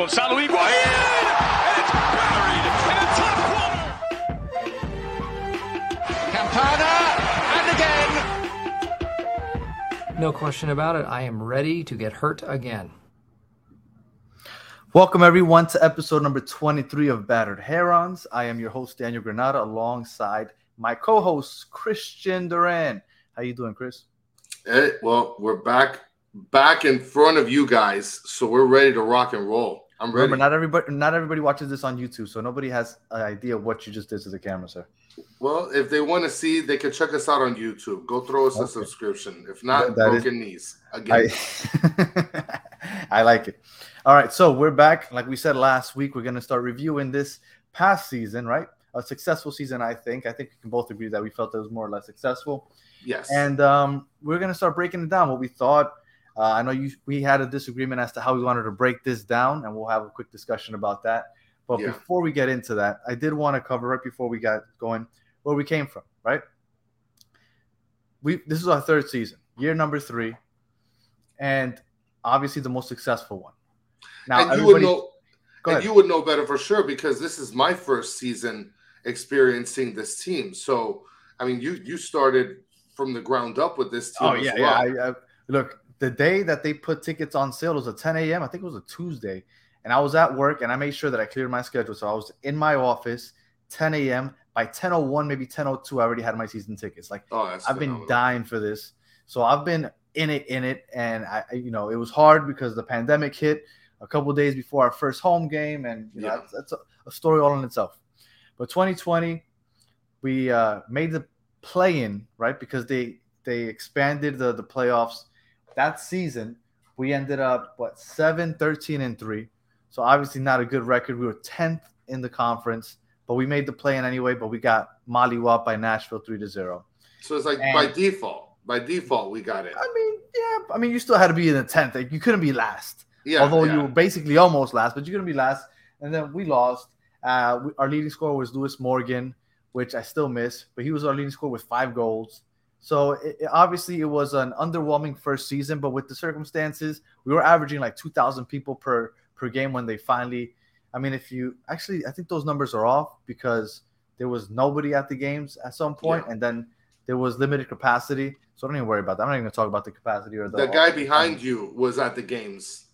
Gonzalo Higuain, and it's buried in the top corner. Campana, and again. No question about it. I am ready to get hurt again. Welcome everyone to episode number 23 of Battered Herons. I am your host Daniel Granada alongside my co-host Christian Duran. How you doing, Chris? Hey, well, we're back back in front of you guys, so we're ready to rock and roll. I'm ready. Remember, not everybody not everybody watches this on YouTube, so nobody has an idea what you just did to the camera, sir. Well, if they want to see, they can check us out on YouTube. Go throw us Okay. a subscription. If not, That is- broken knees again. I, I like it. All right, so we're back. Like we said last week, we're gonna start reviewing this past season, right? A successful season, I think. I think we can both agree that we felt it was more or less successful. yes. and um, we're gonna start breaking it down. What we thought. Uh, I know you. We had a disagreement as to how we wanted to break this down, and we'll have a quick discussion about that. But Yeah. before we get into that, I did want to cover right before we got going where we came from. Right. We this is our third season, year number three, and obviously the most successful one. Now and you would know and you would know better for sure because this is my first season experiencing this team. So I mean you you started from the ground up with this team. Oh as yeah, well. yeah. I, I, look, the day that they put tickets on sale it was at 10 a.m. I think it was a Tuesday, and I was at work, and I made sure that I cleared my schedule. So I was in my office 10 a.m. By 10:01, maybe 10:02, I already had my season tickets. Like Oh, I've been dying for this, so I've been in it, in it, and I, you know, it was hard because the pandemic hit a couple days before our first home game, and you know, Yeah. that's, that's a, a story all in itself. But 2020, we uh, made the play-in right because they they expanded the the playoffs that season. We ended up what 7, 13, and three. So obviously not a good record. We were 10th in the conference, but we made the play-in anyway. But we got mollywopped by Nashville three to zero. So it's like And- by default. By default, we got it. I mean, yeah. I mean, you still had to be in the tenth. Like, you couldn't be last, Yeah. although yeah. you were basically almost last, but you couldn't be last. And then we lost. Uh, we, our leading scorer was Lewis Morgan, which I still miss, but he was our leading scorer with five goals. So it, it- obviously it was an underwhelming first season, but with the circumstances, we were averaging like two thousand people per per game when they finally. I mean, if you actually, I think those numbers are off because there was nobody at the games at some point, Yeah. and then there was limited capacity. So don't even worry about that. I'm not even gonna talk about the capacity or the, the guy behind you was at the games.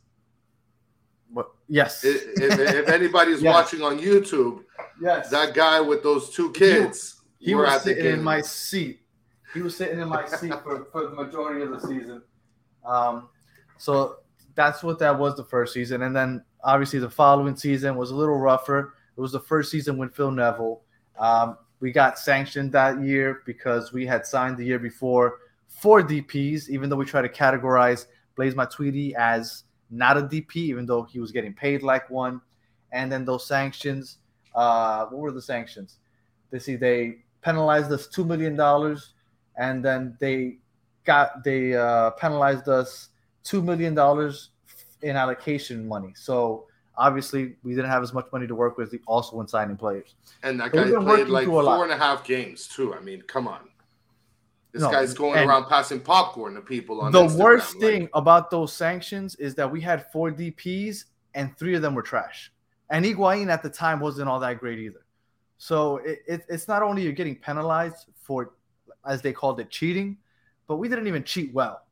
What? Yes. If, if anybody's Yes. watching on YouTube, yes. that guy with those two kids he were was at the sitting in my seat. He was sitting in my seat for, for the majority of the season. Um, so that's what that was the first season, and then obviously the following season was a little rougher. It was the first season with Phil Neville. Um, we got sanctioned that year because we had signed the year before four DPS, even though we tried to categorize Blaise Matuidi as not a DP, even though he was getting paid like one. And then those sanctions, uh, what were the sanctions? They see they penalized us two million dollars, and then they got they uh, penalized us two million dollars in allocation money. So obviously we didn't have as much money to work with. Also when signing players. and that guy played like through a lot. four and a half games too. I mean, come on. This No, guy's going around passing popcorn to people on the Instagram, worst like- thing about those sanctions is that we had four DPs and three of them were trash. And Higuain at the time wasn't all that great either. So it, it, it's not only you're getting penalized for, as they called it, cheating, but we didn't even cheat well.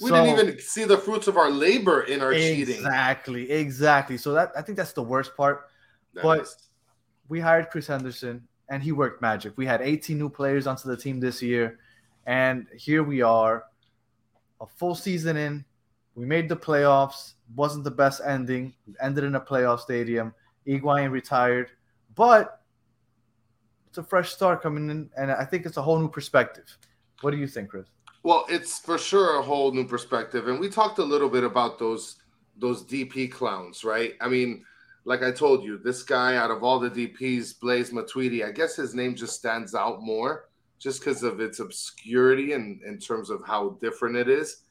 we So- didn't even see the fruits of our labor in our cheating. Exactly, exactly. So that I think that's the worst part. That But- is- we hired Chris Henderson and he worked magic. We had 18 new players onto the team this year, and here we are, a full season in. We made the playoffs. wasn't the best ending. We ended in a playoff stadium. Higuain retired, but it's a fresh start coming in, and I think it's a whole new perspective. What do you think, Chris? Well, it's for sure a whole new perspective, and we talked a little bit about those those DP clowns, right? I mean, like I told you, this guy out of all the DPs, Blaise Matuidi, I guess his name just stands out more just because of its obscurity and in terms of how different it is.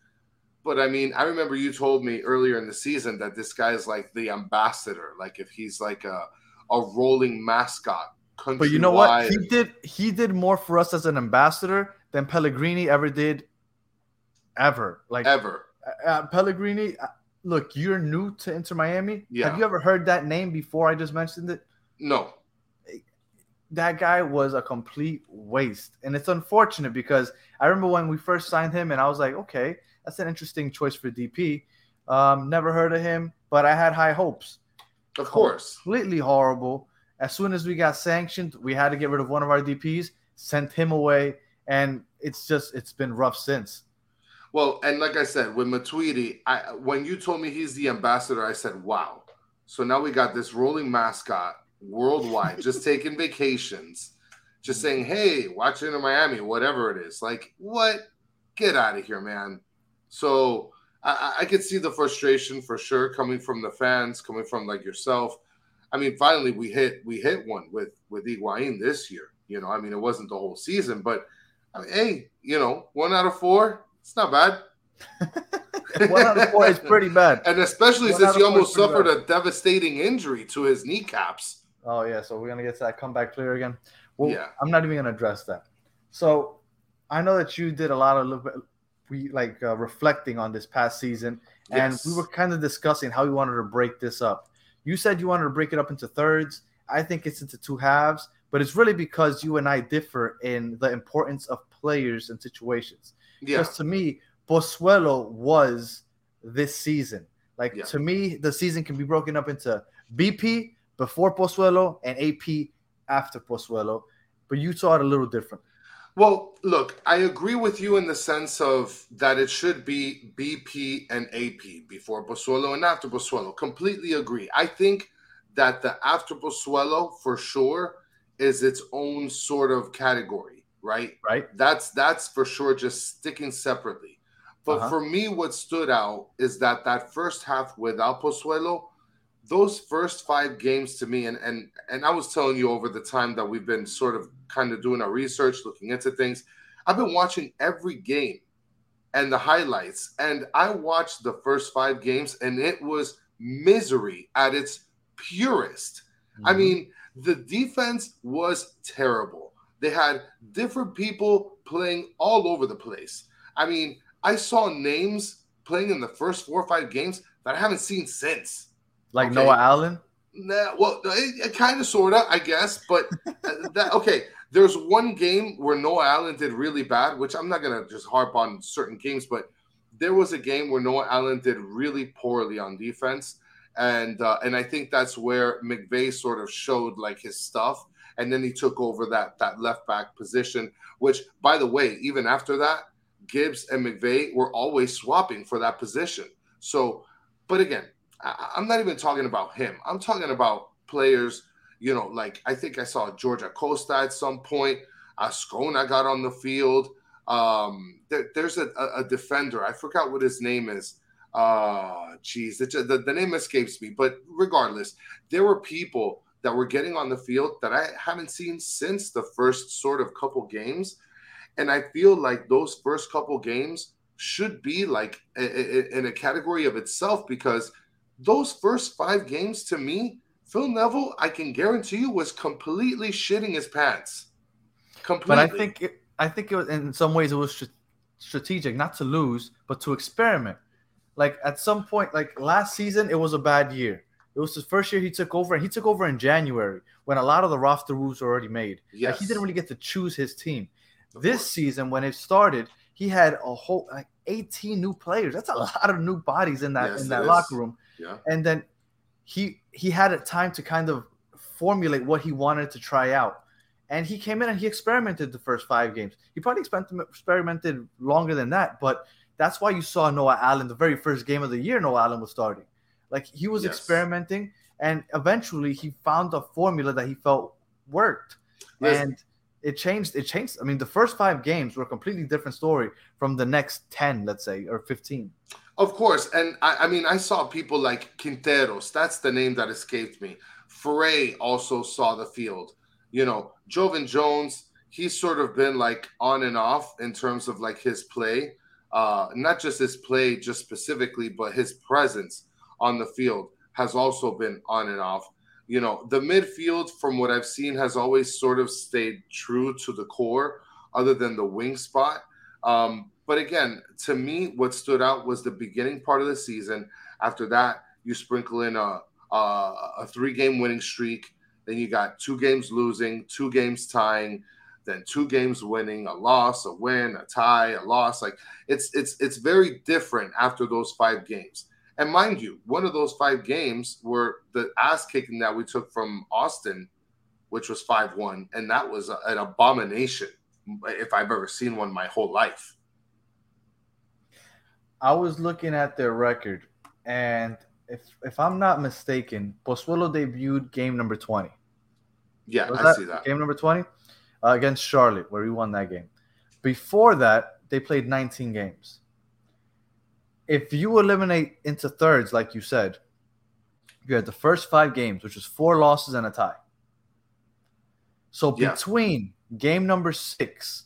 But I mean, I remember you told me earlier in the season that this guy is like the ambassador, like if he's like a a rolling mascot. But you know what? He did he did more for us as an ambassador than Pellegrini ever did ever. Like ever. uh, Pellegrini, uh, look, you're new to Inter Miami. Yeah. Have you ever heard that name before I just mentioned it? No. That guy was a complete waste. And it's unfortunate because I remember when we first signed him and I was like, okay, that's an interesting choice for DP. Um, never heard of him, but I had high hopes. Of course. Completely horrible. As soon as we got sanctioned, we had to get rid of one of our DPs, sent him away, and it's just it's been rough since. Well, and like I said, with Matuidi, I when you told me he's the ambassador, I said, "Wow!" So now we got this rolling mascot worldwide, just taking vacations, just saying, "Hey, watch it in Miami, whatever it is." Like, what? Get out of here, man! So I, I could see the frustration for sure coming from the fans, coming from like yourself. I mean, finally we hit we hit one with with Higuain this year. You know, I mean, it wasn't the whole season, but I mean, hey, you know, one out of four, it's not bad. one out of four is pretty bad. And especially One since he of four is almost suffered bad. a devastating injury to his kneecaps. Oh yeah, so we're gonna get to that comeback player again. Well, Yeah. I'm not even gonna address that. So I know that you did a lot of little bit- we like uh, reflecting on this past season, and we were kind of discussing how we wanted to break this up. You said you wanted to break it up into thirds. I think it's into two halves, but it's really because you and I differ in the importance of players and situations. Yeah. Because to me, Pozuelo was this season. Like Yeah. to me, the season can be broken up into BP before Pozuelo and AP after Pozuelo. But you saw it a little different. Well, look, I agree with you in the sense of that it should be BP and AP before Pozuelo and after Pozuelo. Completely agree. I think that the after Pozuelo for sure is its own sort of category, right? Right. That's that's for sure just sticking separately. But Uh-huh. for me, what stood out is that that first half without Pozuelo, those first five games to me, and and and I was telling you over the time that we've been sort of kind of doing our research, looking into things. I've been watching every game and the highlights, and I watched the first five games, and it was misery at its purest. I Mhm. mean, the defense was terrible. They had different people playing all over the place. I mean, I saw names playing in the first four or five games that I haven't seen since. Like okay. Noah Allen. Nah, well, it, kind of, sort of, I guess. But uh, that okay. There's one game where Noah Allen did really bad, which I'm not gonna just harp on certain games, but there was a game where Noah Allen did really poorly on defense, and uh, and I think that's where McVey sort of showed like his stuff, and then he took over that that left back position. Which, by the way, even after that, Gibbs and McVey were always swapping for that position. So, but again, I, I'm not even talking about him. I'm talking about players. You know, like I think I saw George Acosta at some point. Azcona got on the field. Um, there, there's a, a, a defender. I forgot what his name is. Uh, geez, the, the name escapes me. But regardless, there were people that were getting on the field that I haven't seen since the first sort of couple games. And I feel like those first couple games should be like i- i- in a category of itself because those first five games to me, Phil Neville, I can guarantee you, was completely shitting his pants. Completely. But I think it, I think it was in some ways it was str- strategic, not to lose, but to experiment. Like at some point, like last season, it was a bad year. It was his first year he took over, and he took over in January when a lot of the roster rules were already made. Like he didn't really get to choose his team. Of this course. season, when it started, he had a whole like 18 new players. That's a lot of new bodies in that Yes, in that locker room. Yeah. And then he he had a time to kind of formulate what he wanted to try out. And he came in and he experimented the first five games. He probably experimented longer than that, but that's why you saw Noah Allen the very first game of the year. Noah Allen was starting, like he was Yes. experimenting, and eventually he found a formula that he felt worked, Yes. and it changed. It changed. I mean, the first five games were a completely different story from the next ten, let's say, or fifteen. Of course, and I, I mean, I saw people like Quinteros. That's the name that escaped me. Fray also saw the field. You know, Joevin Jones. He's sort of been like on and off in terms of like his play, uh, not just his play, just specifically, but his presence on the field has also been on and off. You know, the midfield, from what I've seen, has always sort of stayed true to the core, other than the wing spot. Um, but again, to me, what stood out was the beginning part of the season. After that, you sprinkle in a a, a three game winning streak. Then you got two games losing, two games tying, then two games winning, a loss, a win, a tie, a loss. Like it's it's it's very different after those five games. And mind you, one of those five games were the ass kicking that we took from Austin, which was 5 1. And that was an abomination if I've ever seen one my whole life. I was looking at their record, and if if I'm not mistaken, Pozuelo debuted game number 20. Yeah, Was I see that. Game number 20 uh, against Charlotte, where we won that game. Before that, they played 19 games. If you eliminate into thirds, like you said, you had the first five games, which was four losses and a tie. So Yeah. between game number six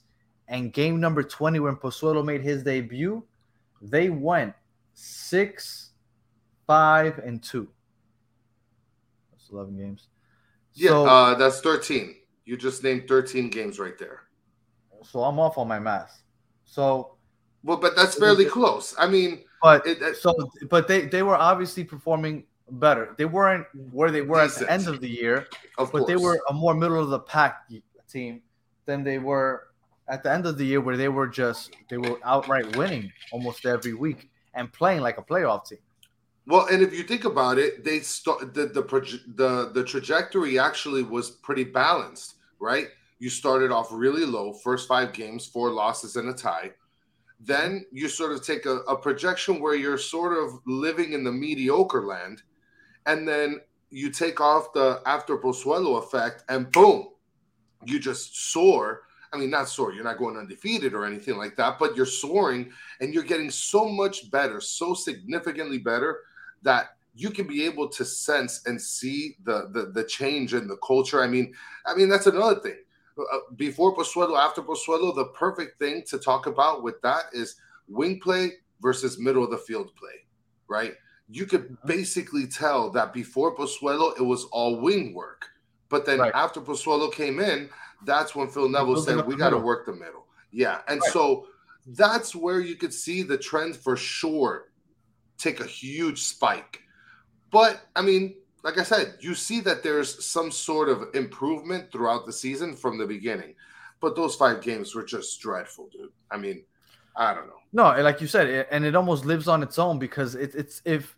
and game number 20, when Pozuelo made his debut, they went six, five, and two. That's 11 games. Yeah, So- uh, that's 13. You just named 13 games right there. so I'm off on my math. So, Well, but that's fairly close. I mean, but it, so, but they they were obviously performing better. They weren't where they were at the end of the year, of but course. they were a more middle of the pack team than they were at the end of the year, where they were just they were outright winning almost every week and playing like a playoff team. Well, and if you think about it, they start the the the the trajectory actually was pretty balanced, right? You started off really low, first five games, four losses and a tie. Then you sort of take a, a projection where you're sort of living in the mediocre land, and then you take off the after Pozuelo effect, and boom, you just soar. I mean, not soar. You're not going undefeated or anything like that, but you're soaring, and you're getting so much better, so significantly better that you can be able to sense and see the the, the change in the culture. I mean, I mean that's another thing. Uh, Before Pozuelo, after Pozuelo, the perfect thing to talk about with that is wing play versus middle of the field play, right? You could basically tell that before Pozuelo, it was all wing work, but then Right. after Pozuelo came in, that's when Phil Neville said we got to work the middle. Yeah, and Right. so that's where you could see the trend for sure take a huge spike. But I mean, like I said, you see that there's some sort of improvement throughout the season from the beginning. But those five games were just dreadful, dude. I mean, I don't know. No, like you said, it, and it almost lives on its own because it, it's if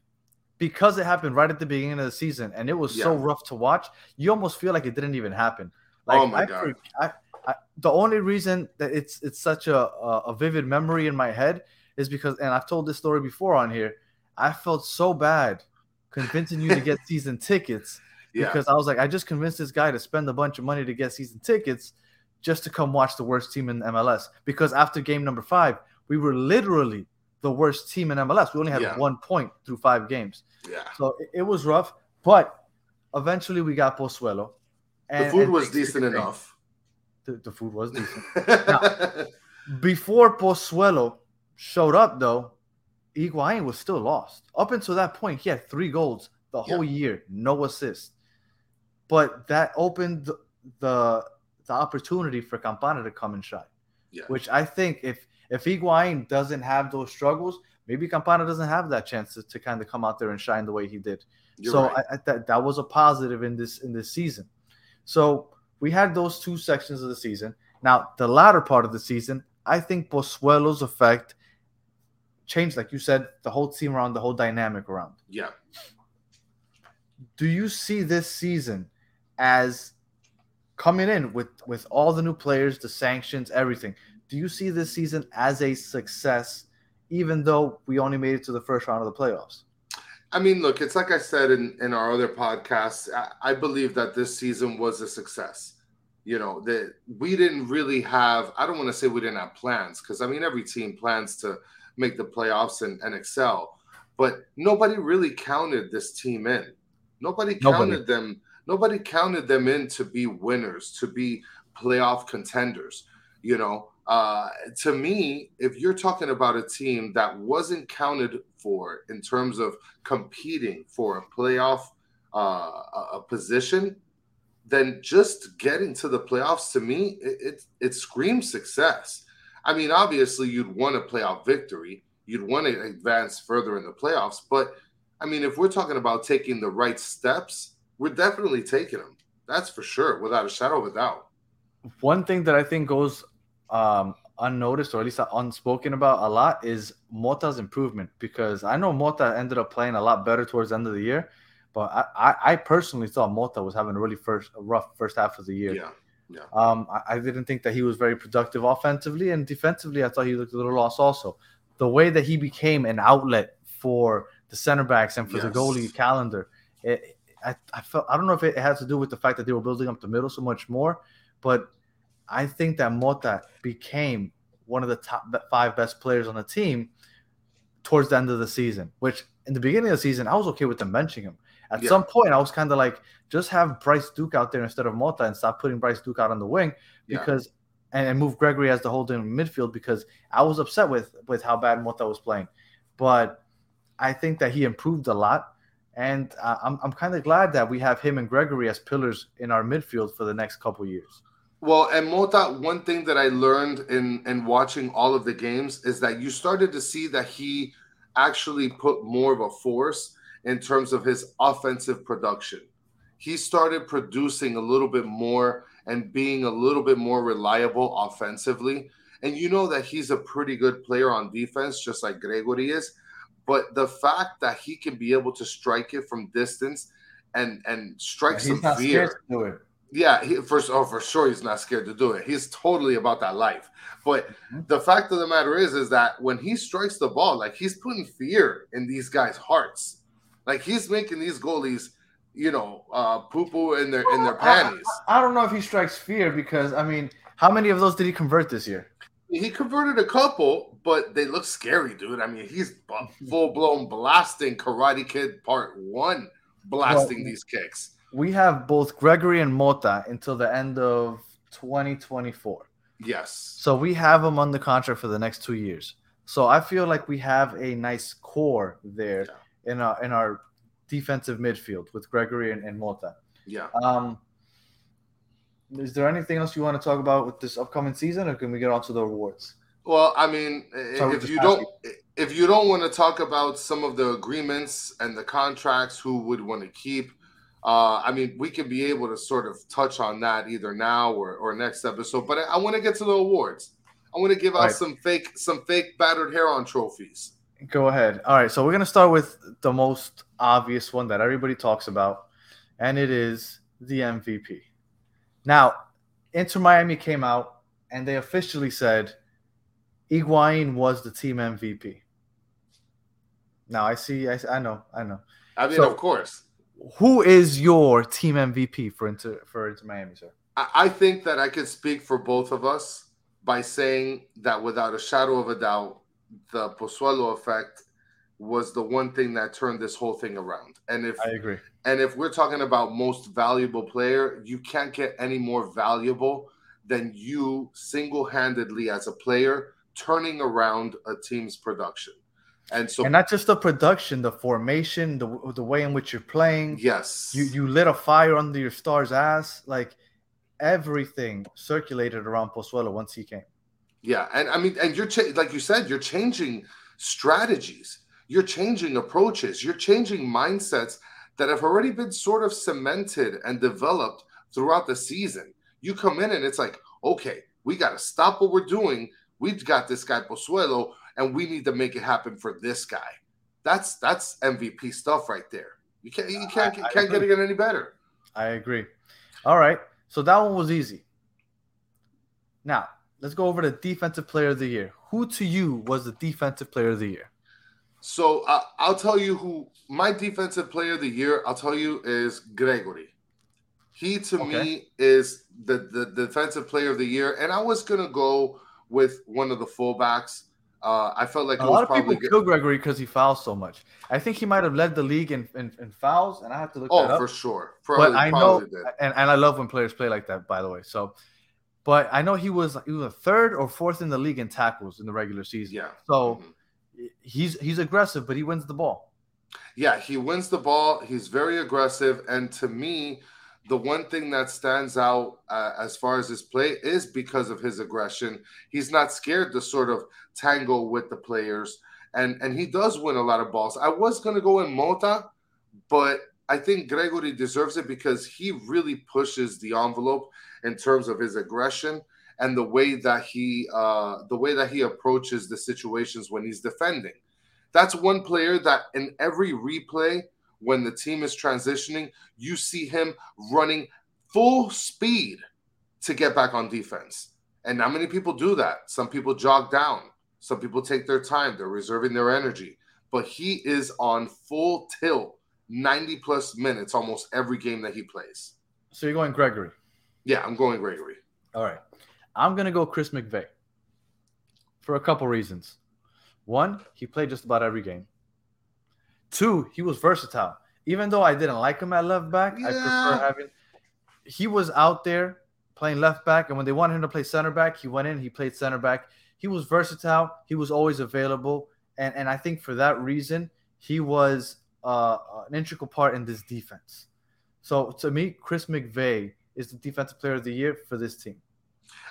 because it happened right at the beginning of the season and it was so rough to watch, you almost feel like it didn't even happen. Oh like Oh my I, God. I, I, the only reason that it's it's such a, a a vivid memory in my head is because, and I've told this story before on here. I felt so bad convincing you to get season tickets Yeah. because I was like, I just convinced this guy to spend a bunch of money to get season tickets just to come watch the worst team in MLS. Because after game number five, we were literally the worst team in MLS. We only had Yeah. one point through five games, yeah. so it, it was rough. But eventually, we got Pozuelo. The food and was decent enough. The, the food was decent. Before Pozuelo showed up, though, Higuain was still lost. Up until that point, he had three goals the whole year, no assist. But that opened the, the the opportunity for Campana to come and shine. Yeah. Which I think if if Higuain doesn't have those struggles, maybe Campana doesn't have that chance to, to kind of come out there and shine the way he did. You're so right. I, I, that that was a positive in this in this season. So we had those two sections of the season. Now the latter part of the season, I think Pozuelo's effect changed, like you said, the whole team around, the whole dynamic around. yeah. Do you see this season as coming in with with all the new players, the sanctions, everything? Do you see this season as a success, even though we only made it to the first round of the playoffs? I mean, look, it's like I said in, in our other podcasts, I, I believe that this season was a success. You know, that we didn't really have, I don't want to say we didn't have plans, because I mean, every team plans to make the playoffs and, and excel, but nobody really counted this team in. Nobody Nobody. counted them, nobody counted them in to be winners, to be playoff contenders. You know, uh, to me, if you're talking about a team that wasn't counted for in terms of competing for a playoff uh, a a position, then just getting to the playoffs to me, it, it it screams success. I mean, obviously, you'd want a playoff victory, you'd want to advance further in the playoffs, but I mean, if we're talking about taking the right steps, we're definitely taking them. That's for sure, without a shadow of a doubt. One thing that I think goes um, unnoticed, or at least unspoken about a lot, is Mota's improvement. Because I know Mota ended up playing a lot better towards the end of the year, but I, I, I personally thought Mota was having a really first a rough first half of the year. Yeah. Yeah. Um, I, I didn't think that he was very productive offensively and defensively. I thought he looked a little lost. Also, the way that he became an outlet for the center backs and for the Yes. goalie Callender, it, I, I felt I don't know if it has to do with the fact that they were building up the middle so much more, but I think that Mota became one of the top five best players on the team towards the end of the season. Which in the beginning of the season, I was okay with them benching him. At Yeah. some point, I was kind of like, just have Bryce Duke out there instead of Mota and stop putting Bryce Duke out on the wing Yeah. because and, and move Gregore as the holding midfield because I was upset with with how bad Mota was playing. But I think that he improved a lot. And uh, I'm, I'm kind of glad that we have him and Gregore as pillars in our midfield for the next couple years. Well, and Mota, one thing that I learned in in watching all of the games is that you started to see that he actually put more of a force in terms of his offensive production. He started producing a little bit more and being a little bit more reliable offensively. And you know that he's a pretty good player on defense, just like Gregore is. But the fact that he can be able to strike it from distance and and strike some fear to do it. yeah, he, for oh, for sure he's not scared to do it. He's totally about that life. But Mhm. the fact of the matter is, is that when he strikes the ball, like he's putting fear in these guys' hearts. Like he's making these goalies, you know, uh, poo poo in their in their panties. I, I don't know if he strikes fear because I mean, how many of those did he convert this year? He converted a couple, but they look scary, dude. I mean, he's full blown blasting Karate Kid Part One, blasting Well, these kicks. We have both Gregore and Mota until the end of 2024. Yes, So we have them on the contract for the next two years. So I feel like we have a nice core there in our in our defensive midfield with Gregore and, and Mota. yeah. Um, is there anything else you want to talk about with this upcoming season, or can we get on to the awards? Well, I mean, Sorry, if you don't, if you don't want to talk about some of the agreements and the contracts, who would want to keep? Uh, I mean, we can be able to sort of touch on that either now or, or next episode. But I, I want to get to the awards. I want to give out Right. some fake, some fake Battered Heron trophies. Go ahead. All right, so we're gonna start with the most obvious one that everybody talks about, and it is the MVP. Now, Inter Miami came out and they officially said Higuain was the team MVP. Now I see. I, I know. I know. I mean, So- of course, Who is your team MVP for Inter for Inter Miami, sir? I, I think that I could speak for both of us by saying that without a shadow of a doubt, the Pozuelo effect was the one thing that turned this whole thing around. And if I agree. And if we're talking about most valuable player, you can't get any more valuable than you single handedly as a player turning around a team's production. And so, And not just the production, the formation, the the way in which you're playing. yes, You you lit a fire under your star's ass. Like everything circulated around Pozuelo once he came. Yeah. And I mean, and you're cha- like you said, you're changing strategies, you're changing approaches, you're changing mindsets that have already been sort of cemented and developed throughout the season. You come in and it's like, okay, we got to stop what we're doing. We've got this guy Pozuelo, and we need to make it happen for this guy. That's that's MVP stuff right there. You can't you can't I- I can't get it any better. I agree. All right. So that one was easy. Now, let's go over the defensive player of the year. Who to you was the defensive player of the year? So uh, I'll tell you who my defensive player of the year. I'll tell you is Gregore. He to Okay. me is the the defensive player of the year, and I was gonna go with one of the fullbacks. Uh, I felt like A it lot of people good. kill Gregore because he fouls so much. I think he might have led the league in, in, in fouls, and I have to look that Oh, up. for sure. Probably, but I know, did. and, and I love when players play like that. By the way, so, but I know he was he was a third or fourth in the league in tackles in the regular season. Yeah. So Mhm. he's he's aggressive, but he wins the ball. Yeah, he wins the ball. He's very aggressive, and to me, the one thing that stands out uh, as far as his play is because of his aggression. He's not scared to sort of tangle with the players and and he does win a lot of balls. I was gonna go in Mota, but I think Gregore deserves it because he really pushes the envelope in terms of his aggression and the way that he uh, the way that he approaches the situations when he's defending. That's one player that in every replay when the team is transitioning, you see him running full speed to get back on defense. And not many people do that. Some people jog down. Some people take their time. They're reserving their energy. But he is on full tilt 90 plus minutes almost every game that he plays. So you're going Gregore. Yeah, I'm going Gregore. All right. I'm going to go Chris McVey for a couple reasons. One, he played just about every game. Two, he was versatile. Even though I didn't like him at left back, I prefer having. He was out there playing left back, and when they wanted him to play center back, he went in. He played center back. He was versatile. He was always available, and and I think for that reason, he was uh, an integral part in this defense. So to me, Chris McVey is the defensive player of the year for this team.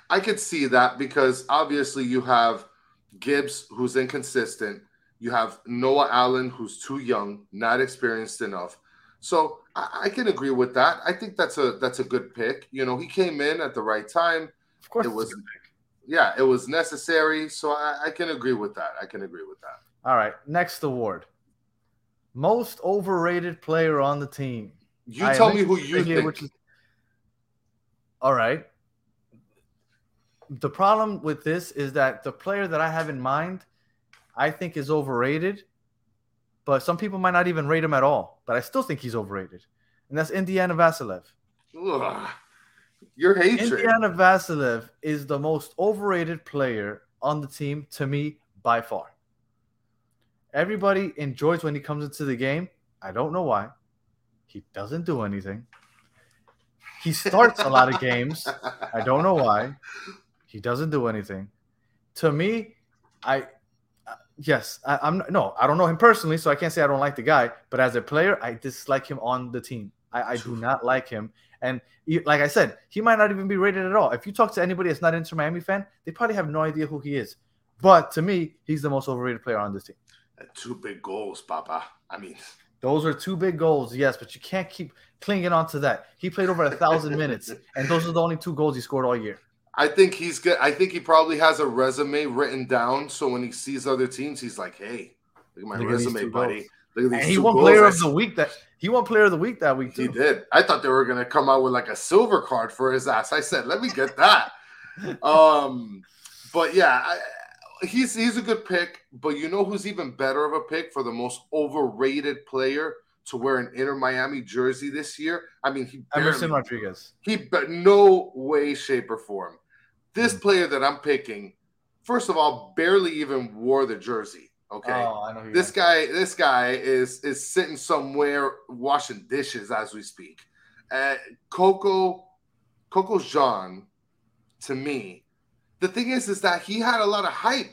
I could see that because obviously you have Gibbs, who's inconsistent. You have Noah Allen, who's too young, not experienced enough. So I, I can agree with that. I think that's a that's a good pick. You know, he came in at the right time. Of course, It was, yeah, it was necessary. So I, I can agree with that. I can agree with that. All right, next award. Most overrated player on the team. You I tell me who you think. which is- All right. The problem with this is that the player that I have in mind, I think is overrated, but some people might not even rate him at all. But I still think he's overrated, and that's Indiana Vassilev. Ugh. Your hatred. Indiana Vassilev is the most overrated player on the team to me by far. Everybody enjoys when he comes into the game. I don't know why. He doesn't do anything. He starts a lot of games. I don't know why. He doesn't do anything. To me, I uh, yes, I, I'm no, I don't know him personally, so I can't say I don't like the guy. But as a player, I dislike him on the team. I, I do not like him. And he- like I said, he might not even be rated at all. If you talk to anybody that's not Inter Miami fan, they probably have no idea who he is. But to me, he's the most overrated player on this team. Two big goals, Papa. I mean, Those are two big goals, yes, but you can't keep clinging on to that. He played over a thousand minutes, and those are the only two goals he scored all year. I think he's good. I think he probably has a resume written down. So when he sees other teams, he's like, "Hey, look at my Look resume, two buddy. goals." Look at these And he won goals player of the week that he won player of the week that week Too. He did. I thought they were gonna come out with like a silver card for his ass. I said, let me get that. um, but yeah, I, he's he's a good pick. But you know who's even better of a pick for the most overrated player to wear an Inter Miami jersey this year? I mean, he Emerson barely, Rodriguez. he but no way, shape, or form. This Hmm. player that I'm picking, first of all, barely even wore the jersey. Okay. Oh, I know who This guy, this guy is is sitting somewhere washing dishes as we speak. Uh, Coco, Coco Jean, to me, the thing is, is that he had a lot of hype.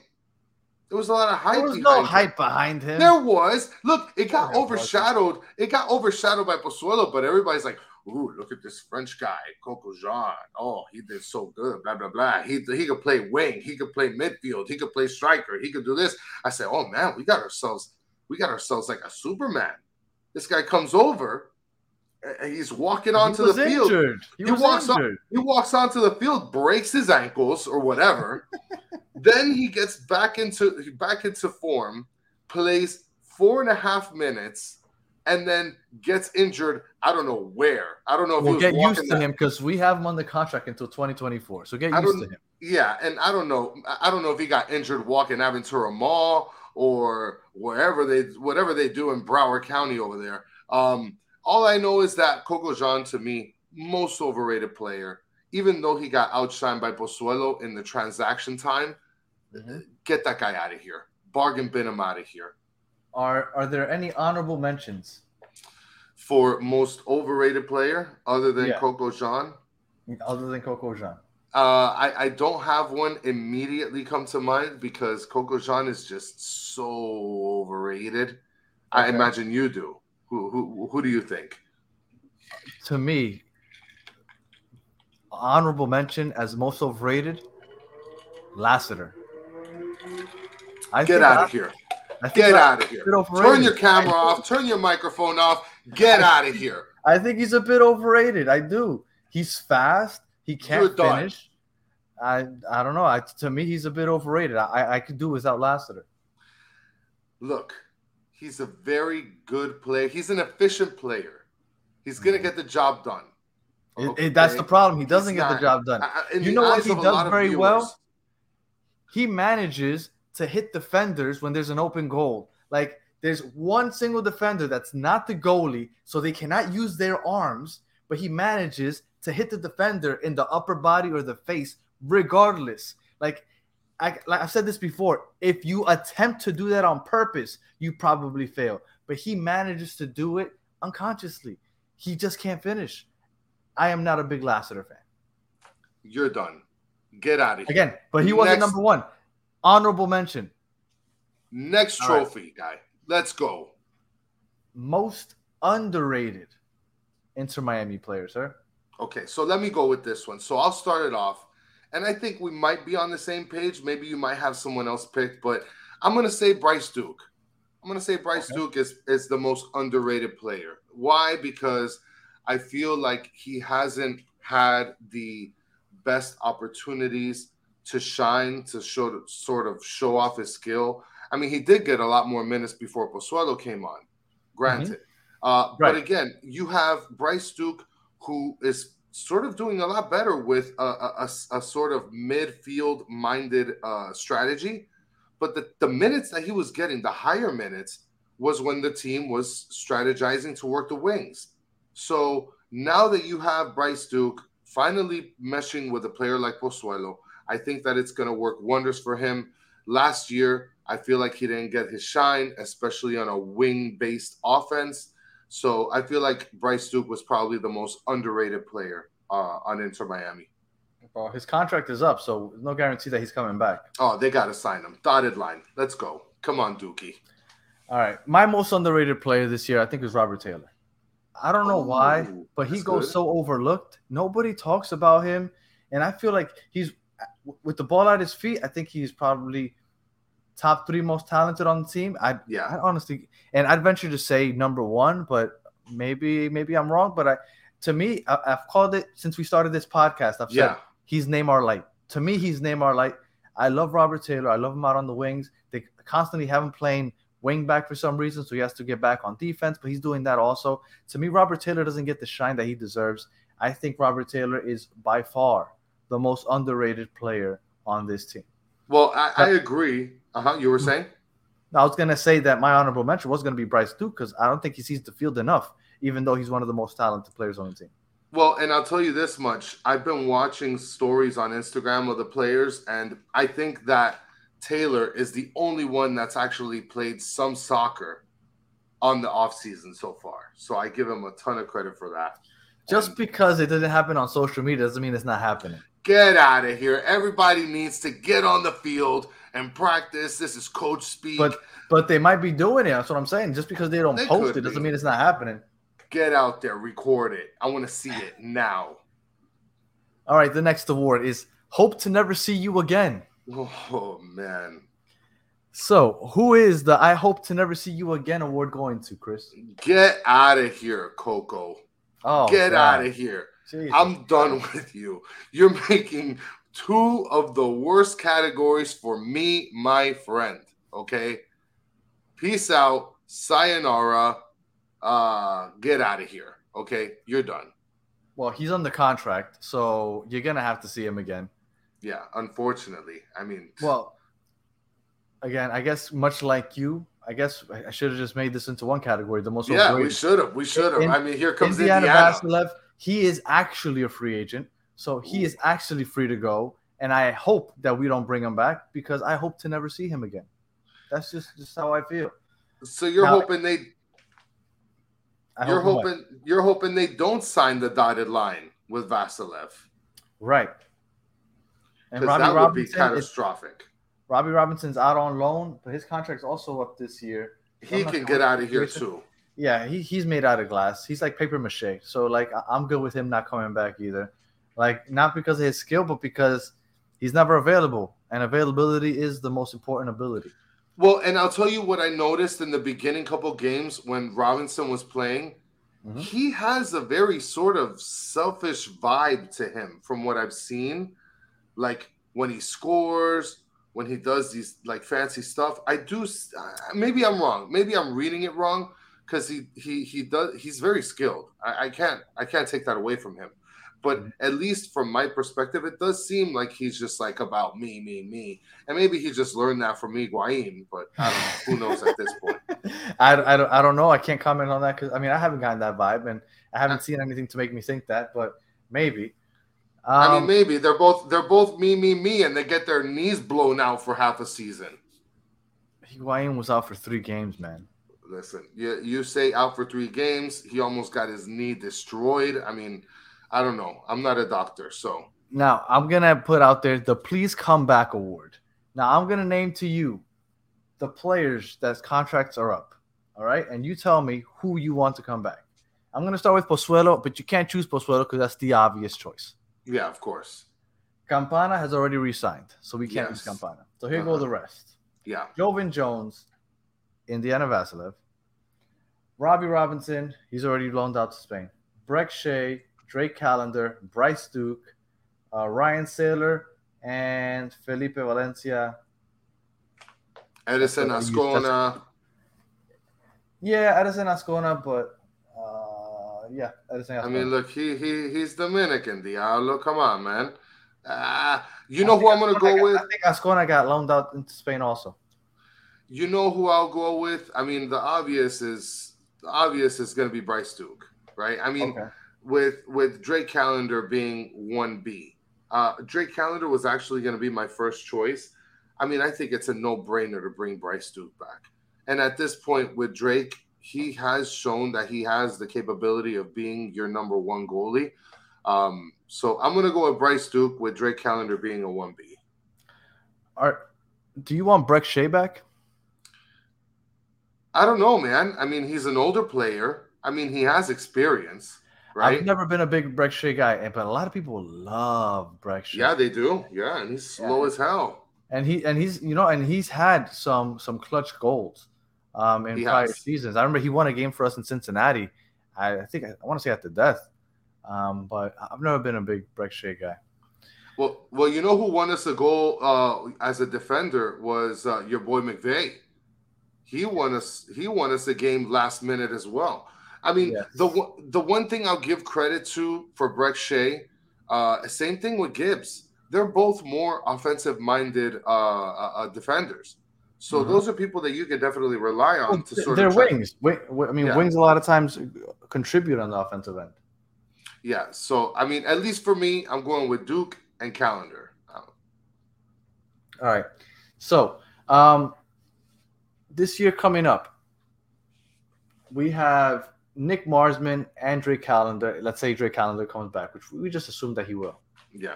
There was a lot of hype. There was behind no him. hype behind him. There was. Look, it got wasn't. overshadowed. It got overshadowed by Pozuelo, but everybody's like, "Ooh, look at this French guy, Coco Jean. Oh, he did so good. Blah blah blah. He he could play wing. He could play midfield. He could play striker. He could do this." I said, "Oh man, we got ourselves, we got ourselves like a Superman." This guy comes over, he's walking He onto was the field. injured. He, He walks injured. He walks onto the field, breaks his ankles or whatever. then he gets back into back into form, plays four and a half minutes, and then gets injured. I don't know where. I don't know if We'll was get used to that- him because we have him on the contract until 2024. So get used to him. Yeah, and I don't know. I don't know if he got injured walking Aventura Mall or wherever they whatever they do in Broward County over there. Um, all I know is that Coco Jean to me most overrated player. Even though he got outshined by Pozuelo in the transaction time, Mhm. get that guy out of here. Bargain bin him out of here. Are are there any honorable mentions For most overrated player other than Yeah. Coco Jean, other than Coco Jean? Uh, I, I don't have one immediately come to mind because Coco Jean is just so overrated. I imagine you do. Who, who who do you think? To me, honorable mention as most overrated, Lassiter. I Get out of here. Get out of here. Turn your camera off. Turn your microphone off. Get out of here. I think he's a bit overrated. I do. He's fast. He can't finish. I I don't know. I, to me, he's a bit overrated. I I could do without Lassiter. Look, he's a very good player. He's an efficient player. He's gonna mm-hmm. get the job done. It- it- that's the problem. He doesn't He's get the job done. You know what he does very well? He manages to hit defenders when there's an open goal. Like there's one single defender that's not the goalie, so they cannot use their arms, but he manages to hit the defender in the upper body or the face, regardless. Like I, like I've said this before, if you attempt to do that on purpose, you probably fail. But he manages to do it unconsciously. He just can't finish. I am not a big Lassiter fan. You're done. Get out of here. Again, but he wasn't number one. Honorable mention. Next All right. trophy, guy. Let's go. most underrated Inter Miami player, sir. Okay, so let me go with this one. So I'll start it off. And I think we might be on the same page. Maybe you might have someone else picked, but I'm going to say Bryce Duke. I'm going to say Bryce Okay. Duke is, is the most underrated player. Why? Because I feel like he hasn't had the best opportunities to shine, to show, sort of show off his skill. I mean, he did get a lot more minutes before Pozuelo came on, granted. Uh, Right. But again, you have Bryce Duke, who is sort of doing a lot better with a, a- a- sort of midfield minded uh, strategy. But the, the minutes that he was getting, the higher minutes, was when the team was strategizing to work the wings. So now that you have Bryce Duke finally meshing with a player like Pozuelo, I think that it's going to work wonders for him. Last year, I feel like he didn't get his shine, especially on a wing based offense. So I feel like Bryce Duke was probably the most underrated player uh, on Inter Miami. Well, his contract is up, so no guarantee that he's coming back. Oh, they got to sign him. Dotted line. Let's go. Come on, Dookie. All right. My most underrated player this year, I think, is Robert Taylor. I don't know why, but he goes good. so overlooked. Nobody talks about him. And I feel like he's, with the ball at his feet, I think he's probably top three most talented on the team. I, yeah, I honestly, and I'd venture to say number one, but maybe, maybe I'm wrong. But I, to me, I, I've called it since we started this podcast. I've said Yeah. he's Neymar light. To me, he's Neymar light. I love Robert Taylor. I love him out on the wings. They constantly have him playing wing back for some reason, so he has to get back on defense, but he's doing that also. To me, Robert Taylor doesn't get the shine that he deserves. I think Robert Taylor is by far the most underrated player on this team. Well, I, I agree. Uh huh. You were saying? I was going to say that my honorable mention was going to be Bryce Duke because I don't think he sees the field enough, even though he's one of the most talented players on the team. Well, and I'll tell you this much. I've been watching stories on Instagram of the players, and I think that Taylor is the only one that's actually played some soccer on the offseason so far. So I give him a ton of credit for that. Just And because it didn't happen on social media doesn't mean it's not happening. get out of here. Everybody needs to get on the field and practice. This is coach speak. But but they might be doing it. That's what I'm saying. Just because they don't They post it doesn't be. mean it's not happening. get out there, record it. I want to see it now. All right, the next award is Hope to Never See You Again. Oh man. So, who is the I Hope to Never See You Again award going to, Chris? Get out of here, Coco. Oh, Get out of here. Jesus. I'm done with you. You're making two of the worst categories for me, my friend. Okay. Peace out. Sayonara. Uh, get out of here. Okay. You're done. Well, he's on the contract, so you're gonna have to see him again. Yeah. Unfortunately. I mean, Well, again, I guess much like you, I guess I should have just made this into one category. The most yeah, we should have. We should have. I mean, here comes Indiana, Indiana. Vassilev, he is actually a free agent, so he is actually free to go. And I hope that we don't bring him back because I hope to never see him again. That's just just how I feel. So you're Now- hoping they I you're hope what? hoping you're hoping they don't sign the dotted line with Vassilev. right. And Robbie that would be Robinson, is, catastrophic. Robbie Robinson's out on loan, but his contract's also up this year. He can get out of here too. Yeah, he, he's made out of glass. He's like paper mache. So like I- I'm good with him not coming back either. Like not because of his skill, but because he's never available, and availability is the most important ability. Well, and I'll tell you what I noticed in the beginning couple games when Robinson was playing. Mhm. He has a very sort of selfish vibe to him from what I've seen. Like when he scores, when he does these like fancy stuff. I do maybe I'm wrong. Maybe I'm reading it wrong because he he he does he's very skilled. I, I can't I can't take that away from him. But at least from my perspective, it does seem like he's just like about me, me, me. And maybe he just learned that from Higuain, but I don't know. Who knows at this point? I, I, don't, I don't know. I can't comment on that because I mean I haven't gotten that vibe and I haven't seen anything to make me think that, but maybe. I mean, Um, maybe they're both they're both me, me, me, and they get their knees blown out for half a season. Higuain was out for three games, man. Listen, you you say out for three games, he almost got his knee destroyed. I mean, I don't know. I'm not a doctor, so Now I'm gonna put out there the Please Come Back Award. Now I'm gonna name to you the players that's contracts are up. All right, and you tell me who you want to come back. I'm gonna start with Pozuelo, but you can't choose Pozuelo because that's the obvious choice. yeah, of course. Campana has already resigned, so we can't Yes. use Campana. So here go Uh-huh. the rest. Yeah, Joevin Jones, Indiana Vassilev, Robbie Robinson, he's already loaned out to Spain. Brek Shea, Drake Callender, Bryce Duke, uh, Ryan Sailor, and Felipe Valencia. Edison That's what I use. Azcona. Yeah, Edison Azcona, but uh, yeah, Edison Azcona. I mean, look, he he he's Dominican, Diablo. Come on, man. Uh, you know who I'm gonna Azcona go got- with? I think Azcona got loaned out into Spain also. You know who I'll go with? I mean, the obvious is the obvious is going to be Bryce Duke, right? I mean, Okay. With with Drake Callender being one B, uh, Drake Callender was actually going to be my first choice. I mean, I think it's a no brainer to bring Bryce Duke back. And at this point, with Drake, he has shown that he has the capability of being your number one goalie. Um, so I'm going to go with Bryce Duke with Drake Callender being a one B. Are, do you want Brek Shea back? I don't know, man. I mean, he's an older player. I mean, he has experience, right? I've never been a big Brek Shea guy, but a lot of people love Brek Shea. Yeah, they do. Yeah, and he's slow Yeah. as hell. and he and he's you know and he's had some some clutch goals um in He prior has. seasons. I remember he won a game for us in Cincinnati. I, I think I, want to say at the death, um, but I've never been a big Brek Shea guy. Well, well, you know who won us a goal uh, as a defender was uh, your boy McVey. He won us. He won us a game last minute as well. I mean, Yes. the one- the one thing I'll give credit to for Brek Shea, uh, same thing with Gibbs. They're both more offensive minded uh, uh, uh, defenders. So Mhm. those are people that you can definitely rely on to sort They're of. try- wings. Wing, I mean, Yeah. wings a lot of times contribute on the offensive end. Yeah. So I mean, at least for me, I'm going with Duke and Callender. All right. So, um, this year coming up, we have Nick Marsman and Drake Callender. Let's say Drake Callender comes back, which we just assume that he will. Yeah.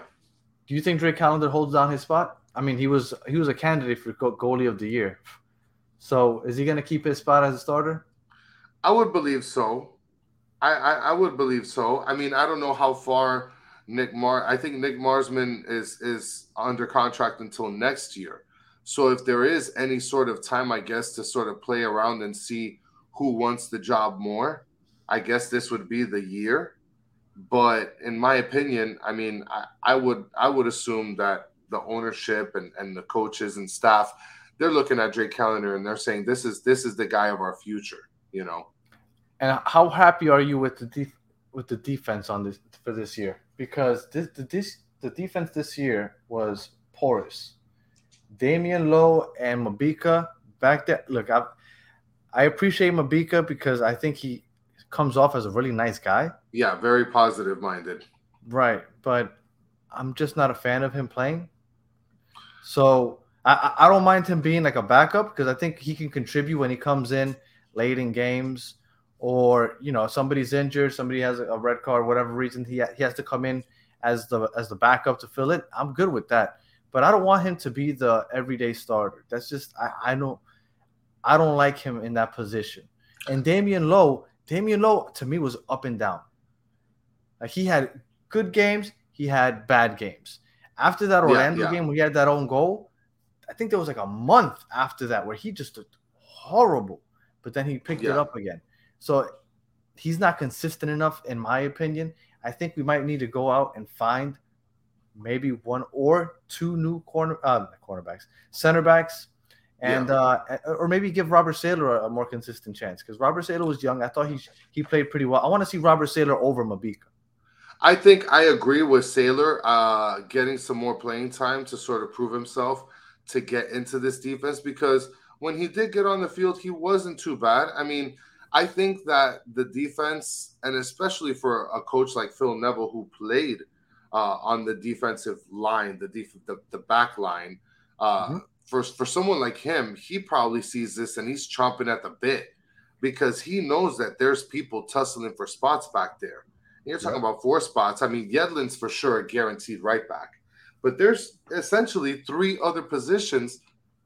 Do you think Drake Callender holds down his spot? I mean, he was he was a candidate for goalie of the year. So, is he going to keep his spot as a starter? I would believe so. I, I I would believe so. I mean, I don't know how far Nick Mar. I think Nick Marsman is is under contract until next year. So if there is any sort of time, I guess, to sort of play around and see who wants the job more, I guess this would be the year. But in my opinion, I mean, I, I would I would assume that the ownership and, and the coaches and staff, they're looking at Drake Callender and they're saying this is this is the guy of our future, you know. And how happy are you with the def- with the defense on this for this year? Because this the this the defense this year was porous. Damion Lowe and Mabika back there. Look, I I appreciate Mabika because I think he comes off as a really nice guy. Yeah, very positive minded. Right, but I'm just not a fan of him playing. So I, I don't mind him being like a backup because I think he can contribute when he comes in late in games, or you know somebody's injured, somebody has a, a red card, whatever reason he ha- he has to come in as the as the backup to fill it. I'm good with that, but I don't want him to be the everyday starter. That's just I I don't I don't like him in that position. And Damion Lowe, Damion Lowe to me was up and down. Like he had good games, he had bad games. After that Orlando yeah. game, where he had that own goal. I think there was like a month after that where he just looked horrible, but then he picked it up again. So he's not consistent enough, in my opinion. I think we might need to go out and find maybe one or two new corner uh, cornerbacks, center backs, and Yeah. uh, or maybe give Robert Sailor a, a more consistent chance because Robert Sailor was young. I thought he he played pretty well. I want to see Robert Sailor over Mabika. I think I agree with Sailor uh, getting some more playing time to sort of prove himself to get into this defense because when he did get on the field, he wasn't too bad. I mean, I think that the defense, and especially for a coach like Phil Neville who played uh, on the defensive line, the def- the, the back line, uh, Mhm. For for someone like him, he probably sees this and he's chomping at the bit because he knows that there's people tussling for spots back there. You're talking about four spots. I mean, Yedlin's for sure a guaranteed right back, but there's essentially three other positions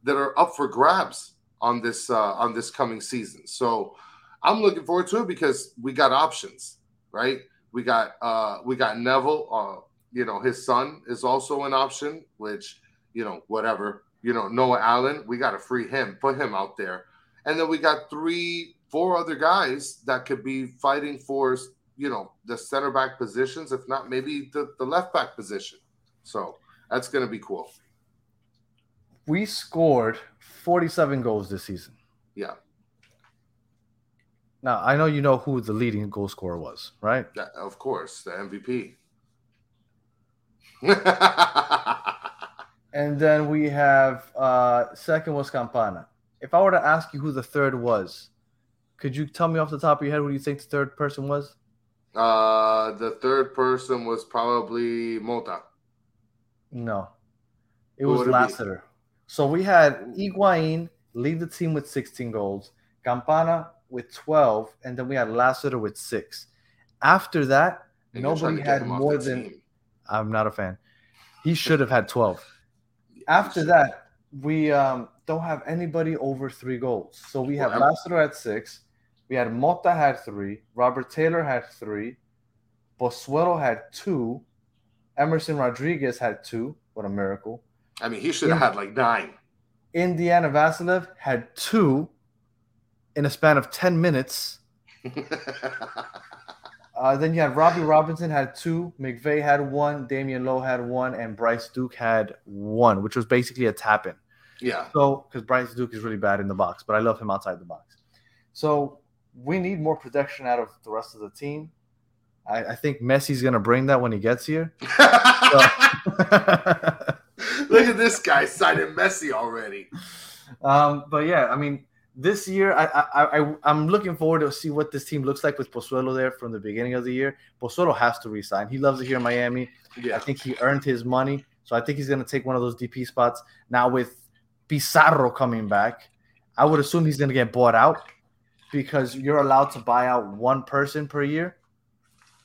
that are up for grabs on this uh, on this coming season. So I'm looking forward to it because we got options, right? We got uh, we got Neville. Uh, you know, his son is also an option, which you know, whatever. You know, Noah Allen, we got to free him, put him out there, and then we got three, four other guys that could be fighting for you know the center back positions, if not maybe the, the left back position. So that's gonna be cool. We scored 47 goals this season. Yeah, Now I know you know who the leading goal scorer was, right? that, of course, the MVP. And then we have uh second was Campana. If I were to ask you who the third was, could you tell me off the top of your head who you think the third person was? uh, the third person was probably Mota. No, it Who was would it? Lassiter. So we had Higuain lead the team with 16 goals, Campana with 12, and then we had Lassiter with six. After that, nobody had more than. team. I'm not a fan. He should have had 12. After that, we um, don't have anybody over three goals. So we have Well, Lassiter at six. We had Mota had three. Robert Taylor had three. Pozuelo had two. Emerson Rodriguez had two. What a miracle. I mean, he should have had like nine. Indiana Vassilev had two in a span of 10 minutes. Uh, then you had Robbie Robinson had two, McVey had one, Damion Lowe had one, and Bryce Duke had one, which was basically a tap in. yeah, So, because Bryce Duke is really bad in the box, but I love him outside the box. So, we need more protection out of the rest of the team. I, I think Messi's going to bring that when he gets here. Look at this guy signing Messi already. um, but yeah, I mean, this year I, I I I'm looking forward to see what this team looks like with Pozuelo there from the beginning of the year. Pozuelo has to resign. He loves it here in Miami. I think he earned his money, so I think he's going to take one of those DP spots. Now with Pizarro coming back, I would assume he's going to get bought out because you're allowed to buy out one person per year.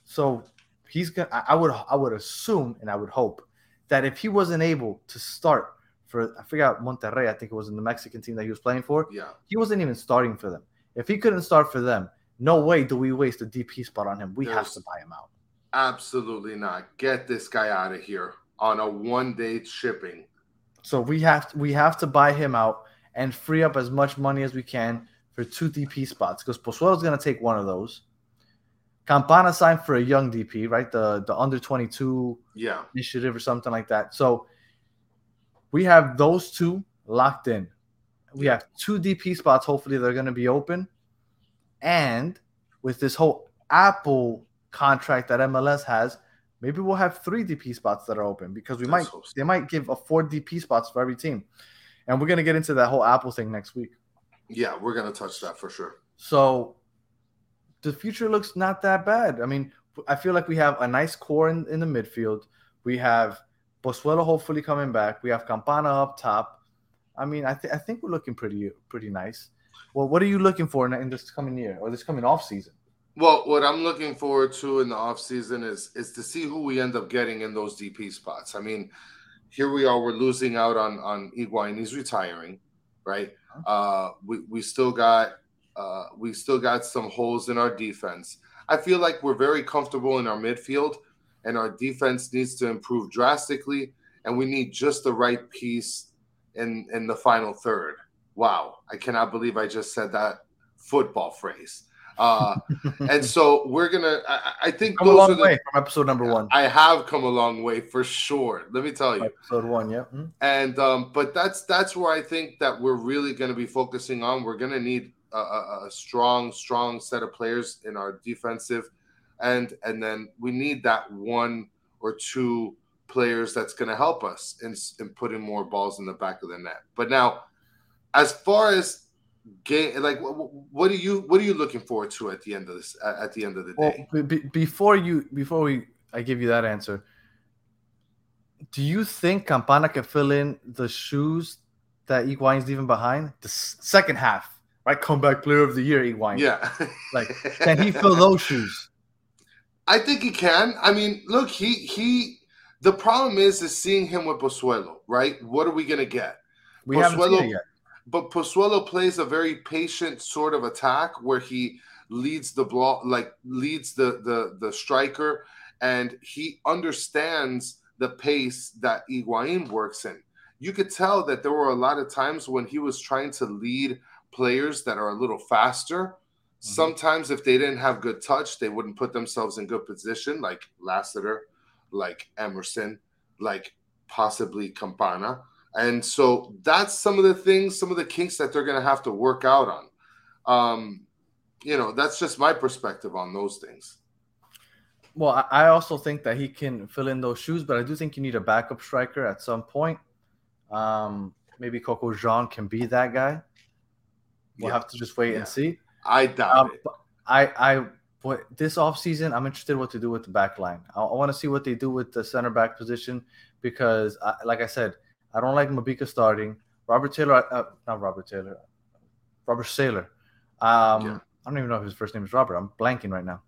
So he's going. to I would I would assume and I would hope that if he wasn't able to start for I forgot Monterrey, I think it was in the Mexican team that he was playing for, yeah. he wasn't even starting for them. If he couldn't start for them, no way do we waste a DP spot on him. We have to buy him out. Absolutely not. Get this guy out of here on a one day shipping. So we have to, we have to buy him out and free up as much money as we can for two DP spots because Pozuelo's going to take one of those. Campana signed for a young DP, right? The the under 22 Yeah, initiative or something like that. So we have those two locked in. We have two DP spots. Hopefully, they're going to be open. And with this whole Apple contract that MLS has, maybe we'll have three DP spots that are open because we Let's might so. they might give a four DP spots for every team. And we're going to get into that whole Apple thing next week. yeah. We're gonna touch that for sure. So the future looks not that bad. I mean, I feel like we have a nice core in, in the midfield. We have Pozuelo hopefully coming back. We have Campana up top. I mean, I, th- I think we're looking pretty pretty nice. Well, what are you looking for in, in this coming year or this coming off season? Well, what I'm looking forward to in the off season is is to see who we end up getting in those DP spots. I mean, here we are, we're losing out on on Higuain. He's retiring, right? Uh, we we still got uh, we still got some holes in our defense. I feel like we're very comfortable in our midfield, and our defense needs to improve drastically. And we need just the right piece in in the final third. Wow, I cannot believe I just said that football phrase. Uh, and so we're gonna. I, I think Come a long are the, way from episode number one. I have come a long way for sure. Let me tell you. Episode one, yeah. Mhm. And um, but that's that's where I think that we're really going to be focusing on. We're going to need a, a, a strong, strong set of players in our defensive, and and then we need that one or two players that's going to help us in in putting more balls in the back of the net. But now, as far as game, like what, are you what are you looking forward to at the end of this at the end of the day? be- before you before we I give you that answer, do you think Campana can fill in the shoes that Higuain's leaving behind? The s- second half, right? Comeback player of the year, Iguain. yeah, Like, can he fill those shoes? I think he can. I mean, look, he he. The problem is, is seeing him with Pozuelo, right? What are we gonna get? We haven't seen it yet. But Pozuelo plays a very patient sort of attack where he leads the block, like leads the the the striker, and he understands the pace that Higuain works in. You could tell that there were a lot of times when he was trying to lead players that are a little faster. Sometimes, if they didn't have good touch, they wouldn't put themselves in good position, like Lassiter, like Emerson, like possibly Campana. And so that's some of the things, some of the kinks that they're going to have to work out on. Um, you know, that's just my perspective on those things. Well, I I also think that he can fill in those shoes, but I do think you need a backup striker at some point. Um, maybe Coco Jean can be that guy. We'll Yeah. have to just wait Yeah. and see. I doubt Um, it. I, I, what this offseason, I'm interested what to do with the back line. I, I want to see what they do with the center back position because, I, like I said, I don't like Mabika starting. Robert Taylor, uh, not Robert Taylor, Robert Sailor. Um, Yeah. I don't even know if his first name is Robert. I'm blanking right now.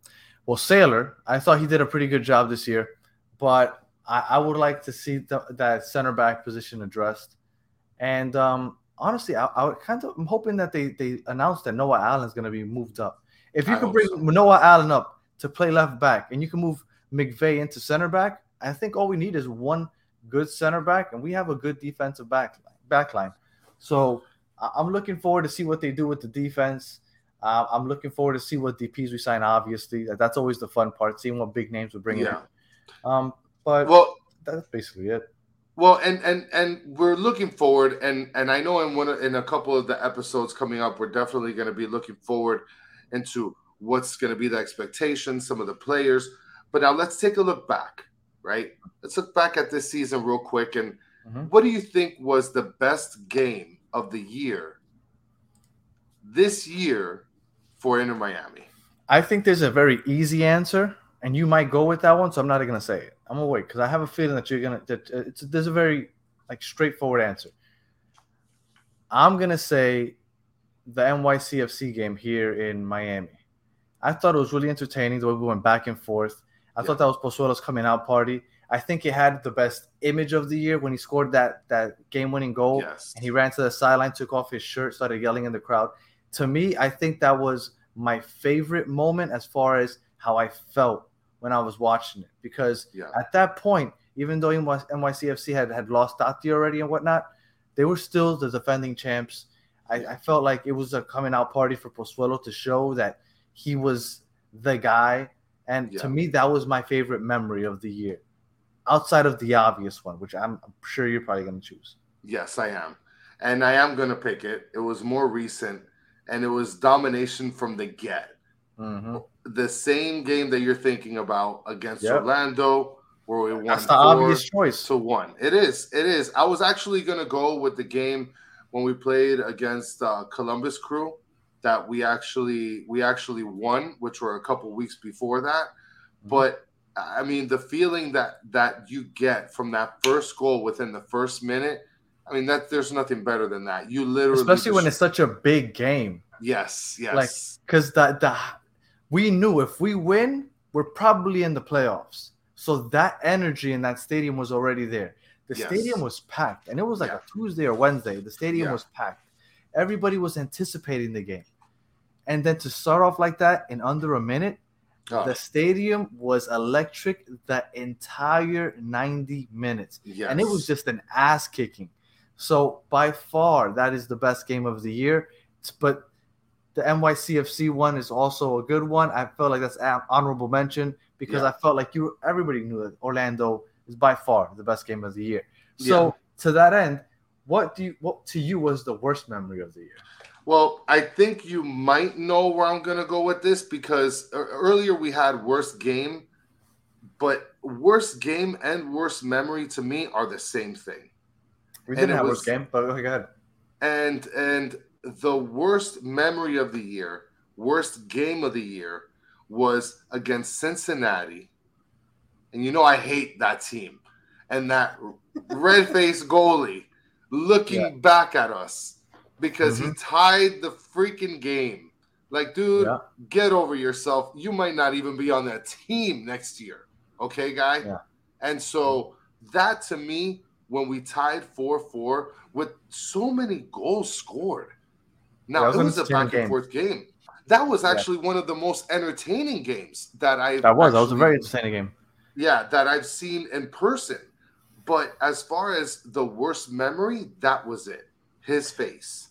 Well, Sailor, I thought he did a pretty good job this year, but I, I would like to see the, that center back position addressed. And um, honestly, I, I kind of I'm hoping that they they announced that Noah Allen's going to be moved up. If you I could bring so. Noah Allen up to play left back, and you can move McVey into center back, I think all we need is one good center back, and we have a good defensive back back line. So I'm looking forward to see what they do with the defense. Uh, I'm looking forward to see what DPS we sign. Obviously, that's always the fun part, seeing what big names we bring Yeah. in. Um, but Well, that's basically it. Well, and and and we're looking forward, and and I know in one in a couple of the episodes coming up, we're definitely going to be looking forward into what's going to be the expectations, some of the players. But now let's take a look back, right? Let's look back at this season real quick, and Mhm. what do you think was the best game of the year this year for Inter Miami? I think there's a very easy answer, and you might go with that one. So I'm not going to say it. I'm gonna wait because I have a feeling that you're gonna. That uh, it's there's a very like straightforward answer. I'm gonna say the NYCFC game here in Miami. I thought it was really entertaining the way we went back and forth. I Yeah. thought that was Pozuelo's coming out party. I think it had the best image of the year when he scored that that game winning goal Yes. and he ran to the sideline, took off his shirt, started yelling in the crowd. To me, I think that was my favorite moment as far as how I felt when I was watching it. Because Yeah. at that point, even though NY- NYCFC had, had lost Taty already and whatnot, they were still the defending champs. I, I felt like it was a coming out party for Pozuelo to show that he was the guy. And Yeah. to me, that was my favorite memory of the year, outside of the obvious one, which I'm, I'm sure you're probably going to choose. Yes, I am. And I am going to pick it. It was more recent and it was domination from the get. Mm-hmm. The same game that you're thinking about against Yep. Orlando, where we won That's the obvious choice. to one. It is. It is. I was actually going to go with the game when we played against uh, Columbus Crew that we actually we actually won, which were a couple weeks before that. Mm-hmm. But I mean, the feeling that that you get from that first goal within the first minute. I mean, that there's nothing better than that. You literally, Especially when it's such a big game. yes, yes, Like, because the, the we knew if we win, we're probably in the playoffs. So that energy in that stadium was already there. The Yes. stadium was packed, and it was like Yeah. a Tuesday or Wednesday. The stadium Yeah. was packed. Everybody was anticipating the game, and then to start off like that in under a minute, Oh, the stadium was electric the entire 90 minutes. yes. and it was just an ass kicking. So by far, that is the best game of the year. But the NYCFC one is also a good one. I felt like that's an honorable mention because Yeah. I felt like you everybody knew that Orlando is by far the best game of the year. So Yeah. to that end, what do you what to you was the worst memory of the year? Well, I think you might know where I'm going to go with this because earlier we had worst game, but worst game and worst memory to me are the same thing. We didn't have was- worst game, but go ahead. And and the worst memory of the year, worst game of the year was against Cincinnati. And you know I hate that team. And that red-faced goalie looking Yeah. back at us because he Mhm. tied the freaking game. Like, dude, Yeah. get over yourself. You might not even be on that team next year. Okay, guy? Yeah. And so that to me, when we tied 4 4 with so many goals scored. Now, Yeah, it was it was a back and forth game. That was actually one of the most entertaining games that I That was that was a very entertaining game. yeah, that I've seen in person. But as far as the worst memory, that was it. His face.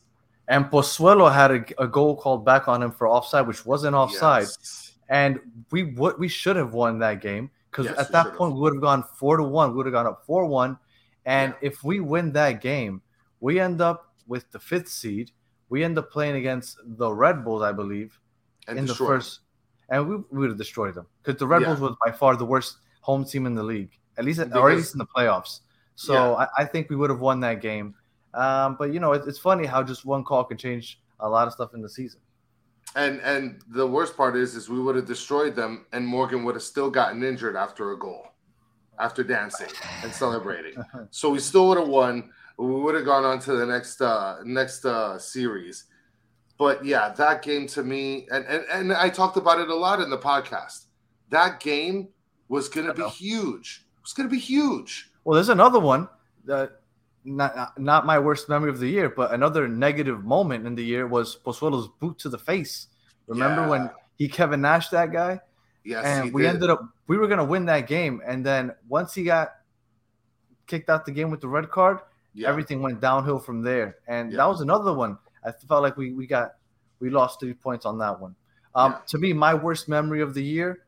And Pozuelo had a, a goal called back on him for offside, which wasn't offside. Yes. And we would we should have won that game because Yes, at that should've. point we would have gone four to one. We would have gone up four one. And if we win that game, we end up with the fifth seed. We end up playing against the Red Bulls, I believe, And in the first, and we, we would have destroyed them because the Red Yeah. Bulls was by far the worst home team in the league, at least or at least in the playoffs. So Yeah. I, I think we would have won that game. Um, but you know, it, it's funny how just one call can change a lot of stuff in the season. And and the worst part is is we would have destroyed them and Morgan would have still gotten injured after a goal. After dancing and celebrating. so we still would have won. We would have gone on to the next uh next uh series. But yeah, that game to me, and, and and I talked about it a lot in the podcast. That game was gonna be know. huge. It was gonna be huge. Well, there's another one that not not my worst memory of the year, but another negative moment in the year was Pozuelo's boot to the face. Remember when he Kevin Nash that guy? Yes, and we did. ended up we were gonna win that game, and then once he got kicked out the game with the red card, yeah. everything went downhill from there. And Yeah. that was another one. I felt like we we got we lost three points on that one. Um, Yeah. To me, my worst memory of the year,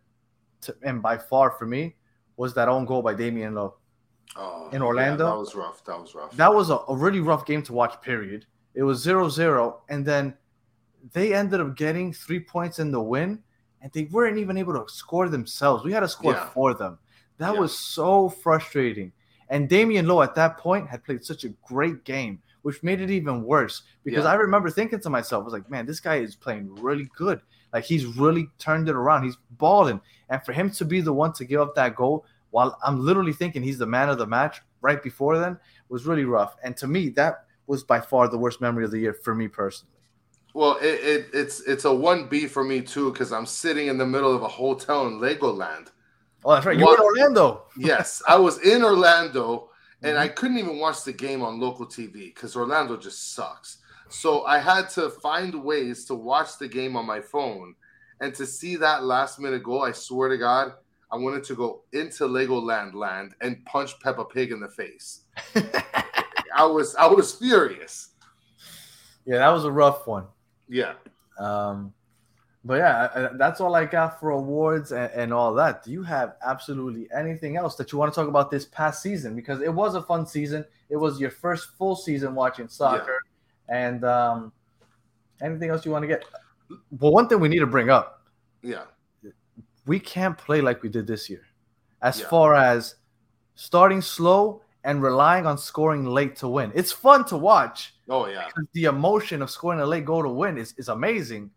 to, and by far for me, was that own goal by Damion Lowe. Oh, in Orlando? that was rough. That was rough. That was a, a really rough game to watch, period. It was 0 0. And then they ended up getting three points in the win, and they weren't even able to score themselves. We had to score for them. That was so frustrating. And Damion Lowe at that point had played such a great game, which made it even worse because Yeah. I remember thinking to myself, I was like, man, this guy is playing really good. Like he's really turned it around. He's balling. And for him to be the one to give up that goal while I'm literally thinking he's the man of the match right before then was really rough. And to me, that was by far the worst memory of the year for me personally. Well, it, it it's it's a one B for me too because I'm sitting in the middle of a hotel in Legoland. Oh, that's right. You were in Orlando. Yes, I was in Orlando and Mm-hmm. I couldn't even watch the game on local TV because Orlando just sucks. So I had to find ways to watch the game on my phone and to see that last minute goal. I swear to God, I wanted to go into Legoland land and punch Peppa Pig in the face. I was I was furious. Yeah, that was a rough one. Yeah. Um, but yeah, that's all I got for awards and, and all that. Do you have absolutely anything else that you want to talk about this past season? Because it was a fun season. It was your first full season watching soccer. And um, anything else you want to get? Well, one thing we need to bring up Yeah. we can't play like we did this year, as Yeah. far as starting slow and relying on scoring late to win. It's fun to watch Oh yeah. because the emotion of scoring a late goal to win is, is amazing.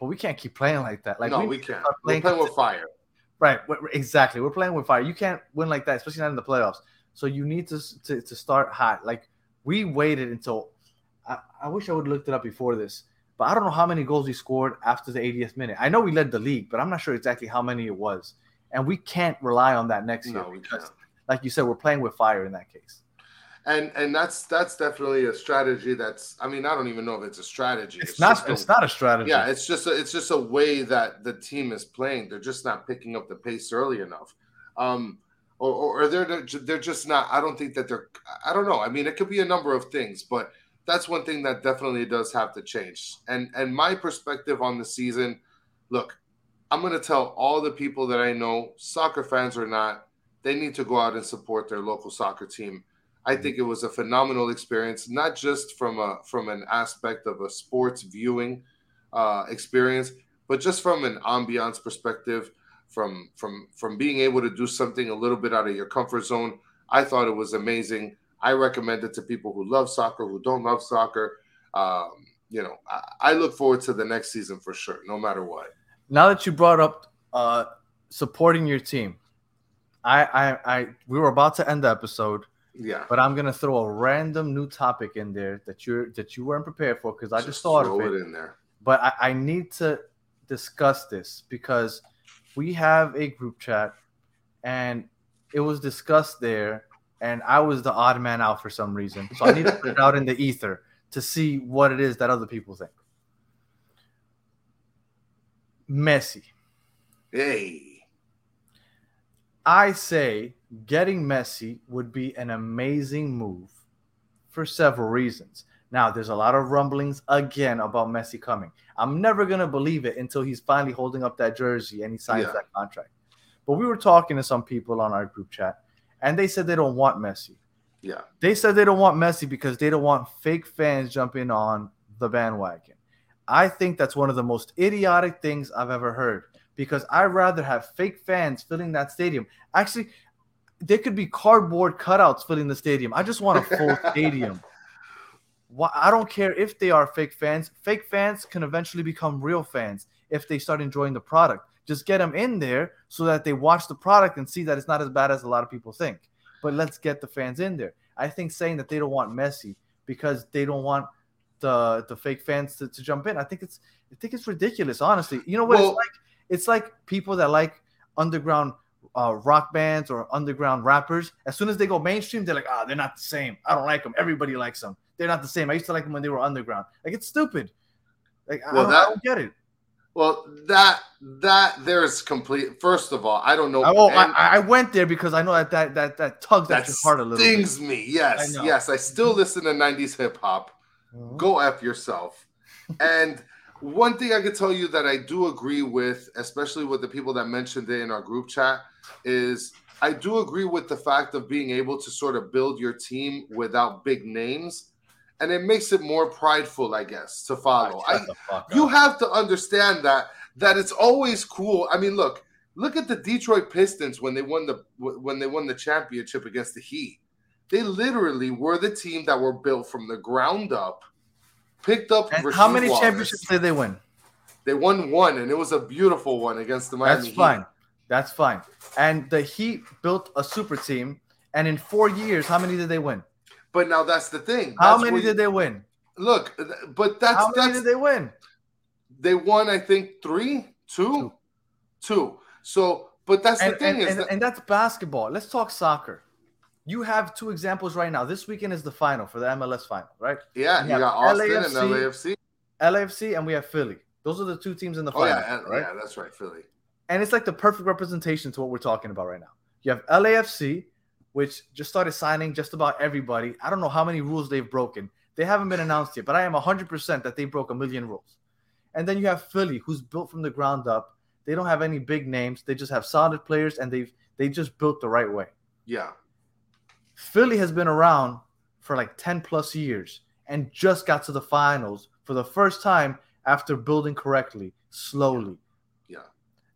But we can't keep playing like that. Like no, we, we can't. We're playing with fire. right, exactly. We're playing with fire. You can't win like that, especially not in the playoffs. So you need to to, to start hot. Like we waited until I, I wish I would have looked it up before this, but I don't know how many goals we scored after the 80th minute. I know we led the league, but I'm not sure exactly how many it was. And we can't rely on that next year No, we because, like you said, we're playing with fire in that case. And and that's that's definitely a strategy. That's I mean I don't even know if it's a strategy. It's, not. just a- It's not a strategy. Yeah, it's just a, it's just a way that the team is playing. They're just not picking up the pace early enough. Um, or, or, or they're they're just not. I don't think that they're. I don't know. I mean, it could be a number of things, but that's one thing that definitely does have to change. And and my perspective on the season, look, I'm going to tell all the people that I know, soccer fans or not, they need to go out and support their local soccer team. I think it was a phenomenal experience, not just from a from an aspect of a sports viewing uh, experience, but just from an ambiance perspective, from from from being able to do something a little bit out of your comfort zone. I thought it was amazing. I recommend it to people who love soccer, who don't love soccer. Um, you know, I, I look forward to the next season for sure, no matter what. Now that you brought up uh, supporting your team, I, I, I, we were about to end the episode, Yeah. but I'm gonna throw a random new topic in there that you're that you weren't prepared for because I just, thought of it. it in there. But I, I need to discuss this because we have a group chat, and it was discussed there, and I was the odd man out for some reason, so I need to put it out in the ether to see what it is that other people think. Messi. Hey. I say getting Messi would be an amazing move for several reasons. Now, there's a lot of rumblings again about Messi coming. I'm never going to believe it until he's finally holding up that jersey and he signs Yeah. that contract. But we were talking to some people on our group chat, and they said they don't want Messi. Yeah. They said they don't want Messi because they don't want fake fans jumping on the bandwagon. I think that's one of the most idiotic things I've ever heard because I'd rather have fake fans filling that stadium. Actually, there could be cardboard cutouts filling the stadium. I just want a full stadium. Why, I don't care if they are fake fans. Fake fans can eventually become real fans if they start enjoying the product. Just get them in there so that they watch the product and see that it's not as bad as a lot of people think. But let's get the fans in there. I think saying that they don't want Messi because they don't want the the fake fans to, to jump in. I think it's I think it's ridiculous, honestly. You know what Well- it's like? It's like people that like underground uh, rock bands or underground rappers. As soon as they go mainstream, they're like, ah, they're not the same. I don't like them. Everybody likes them. They're not the same. I used to like them when they were underground. Like it's stupid. Like I, Well, don't, that- I don't get it. Well, that that there's complete. First of all, I don't know. I, oh, I, I went there because I know that that that, that tugs at your heart a little stings me. Yes, I yes. I still listen to '90s hip hop. bit. Go f yourself. and one thing I could tell you that I do agree with, especially with the people that mentioned it in our group chat, is I do agree with the fact of being able to sort of build your team without big names, and it makes it more prideful, I guess, to follow. I, you up. have to understand that that it's always cool. I mean, look, look at the Detroit Pistons when they won the when they won the championship against the Heat. They literally were the team that were built from the ground up, picked up. And how many Wallace. championships did they win? They won one, and it was a beautiful one against the Miami That's Heat. fine. That's fine. And the Heat built a super team, and in four years, how many did they win? But now that's the thing. How That's many where you- did they win? look? But that's How many that's did they win? they won. I think three, two, two. So, but that's And, the thing and, is and, that, and that's basketball. Let's talk soccer. You have two examples right now. This weekend is the final for the MLS final, right? yeah, we you have got Austin LAFC. and LAFC. LAFC and we have Philly. Those are the two teams in the Oh final, yeah, and- right? yeah, that's right, Philly. and it's like the perfect representation to what we're talking about right now. You have LAFC, which just started signing just about everybody. I don't know how many rules they've broken. They haven't been announced yet, but I am 100% that they broke a million rules. And then you have Philly, who's built from the ground up. They don't have any big names. They just have solid players, and they've they just built the right way. Yeah, Philly has been around for like 10 plus years and just got to the finals for the first time after building correctly, slowly. yeah.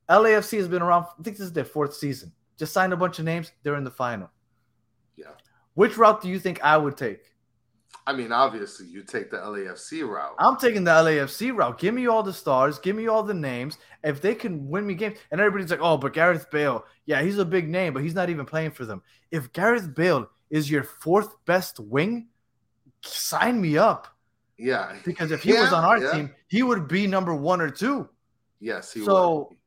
LAFC has been around, I think this is their fourth season. Just signed a bunch of names, they're in the final. Yeah. Which route do you think I would take? I mean, obviously, you take the LAFC route. I'm taking the LAFC route. Give me all the stars, give me all the names. If they can win me games, and everybody's like, oh, but Gareth Bale, yeah, he's a big name, but he's not even playing for them. If Gareth Bale is your fourth best wing, sign me up. yeah, Because if he was on our yeah. team, he would be number one or two. yes, he So- would.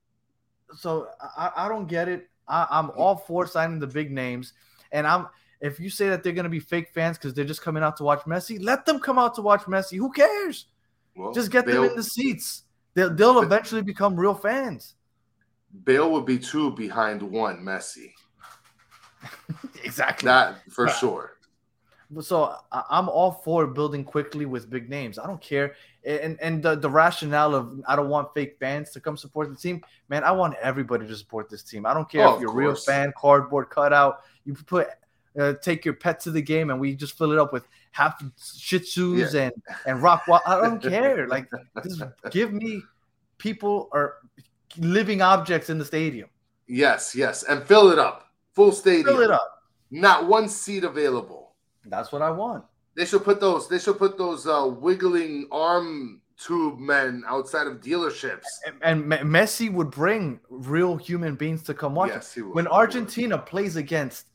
So I, I don't get it. I, I'm all for signing the big names, and I'm. If you say that they're gonna be fake fans because they're just coming out to watch Messi, let them come out to watch Messi. Who cares? Well, Just get Bale, them in the seats. They'll, they'll eventually become real fans. Bale would be two behind one Messi. exactly. That for sure. So I- I'm all for building quickly with big names. I don't care. And and the, the rationale of I don't want fake fans to come support the team. Man, I want everybody to support this team. I don't care Oh, if you're a real fan, cardboard cutout. You put uh, take your pet to the game and we just fill it up with half Shih Tzus and and rock. Wa- I don't care. Like just give me people or living objects in the stadium. Yes, yes, and fill it up, full stadium. Fill it up. Not one seat available. That's what I want. They should put those. They should put those uh, wiggling arm tube men outside of dealerships. And, and Messi would bring real human beings to come watch. Yes, he would. when He would. Argentina plays against,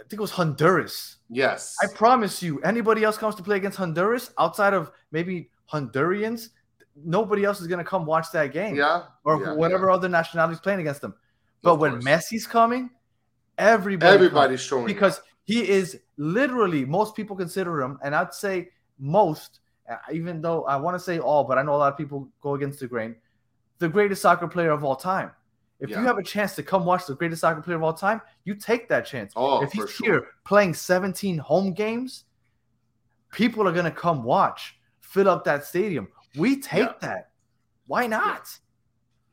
I think it was Honduras. Yes. I promise you, anybody else comes to play against Honduras outside of maybe Hondurians, nobody else is gonna come watch that game. yeah. Or yeah, whatever other nationalities playing against them. But when. Messi's coming, everybody Everybody's showing because he is literally most people consider him, and I'd say most, uh, even though I want to say all, but I know a lot of people go against the grain, the greatest soccer player of all time. If Yeah. you have a chance to come watch the greatest soccer player of all time, you take that chance. Oh, if he's sure. here playing 17 home games, people are gonna come watch, fill up that stadium. We take Yeah. that. Why not?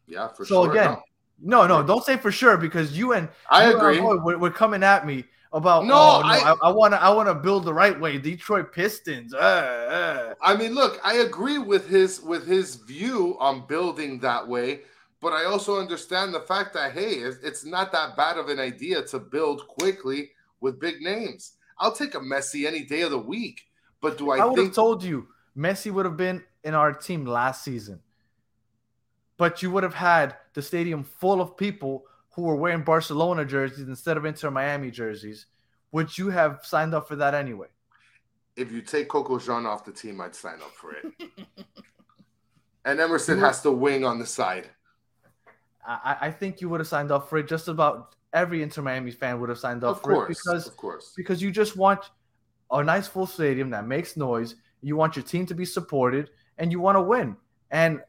Yeah, for so sure. again, No. No, no, don't say for sure because you and I you agree. boy were, were coming at me about No, oh, no I- want to I want to build the right way. Detroit Pistons. Uh, uh. I mean, look, I agree with his with his view on building that way, but I also understand the fact that hey, it's, it's not that bad of an idea to build quickly with big names. I'll take a Messi any day of the week, but do I, think I, would have told you Messi would have been in our team last season, but you would have had the stadium full of people who were wearing Barcelona jerseys instead of Inter Miami jerseys. Would you have signed up for that anyway? if you take Coco Jean off the team, I'd sign up for it. and Emerson has to wing on the side. I, I think you would have signed up for it. Just about every Inter Miami fan would have signed up Of for it because of course. because you just want a nice full stadium that makes noise. You want your team to be supported, and you want to win. And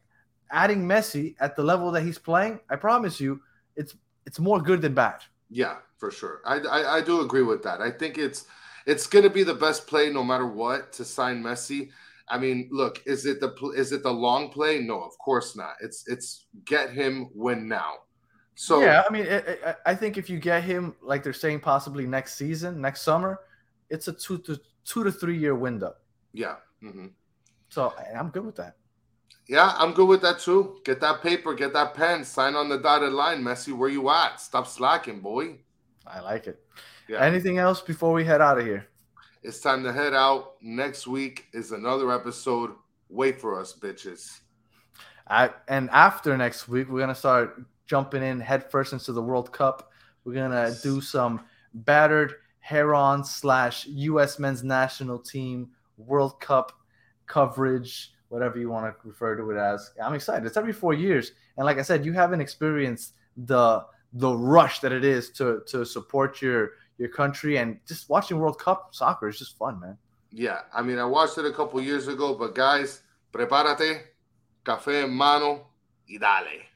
adding Messi at the level that he's playing, I promise you, it's it's more good than bad. Yeah, for sure. I, I I do agree with that. I think it's it's going to be the best play no matter what to sign Messi. I mean, look, is it the is it the long play? No, of course not. It's it's get him win now. So yeah, I mean, I- I, I think if you get him, like they're saying, possibly next season, next summer, it's a two to two to three year window. yeah. Mm-hmm. So I'm good with that. Yeah, I'm good with that too. Get that paper, get that pen, sign on the dotted line, Messi. Where you at? Stop slacking, boy. I like it. Yeah. Anything else before we head out of here? It's time to head out. Next week is another episode. Wait for us, bitches. I, and after next week, we're gonna start jumping in headfirst into the World Cup. We're gonna Yes. do some battered Heron slash U.S. Men's National Team World Cup coverage, whatever you want to refer to it as. I'm excited. It's every four years, and like I said, you haven't experienced the the rush that it is to to support your your country and just watching World Cup soccer is just fun, man. Yeah, I mean, I watched it a couple years ago, but guys, prepárate, café en mano y dale.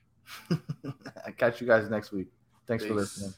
I catch you guys next week. Thanks for listening.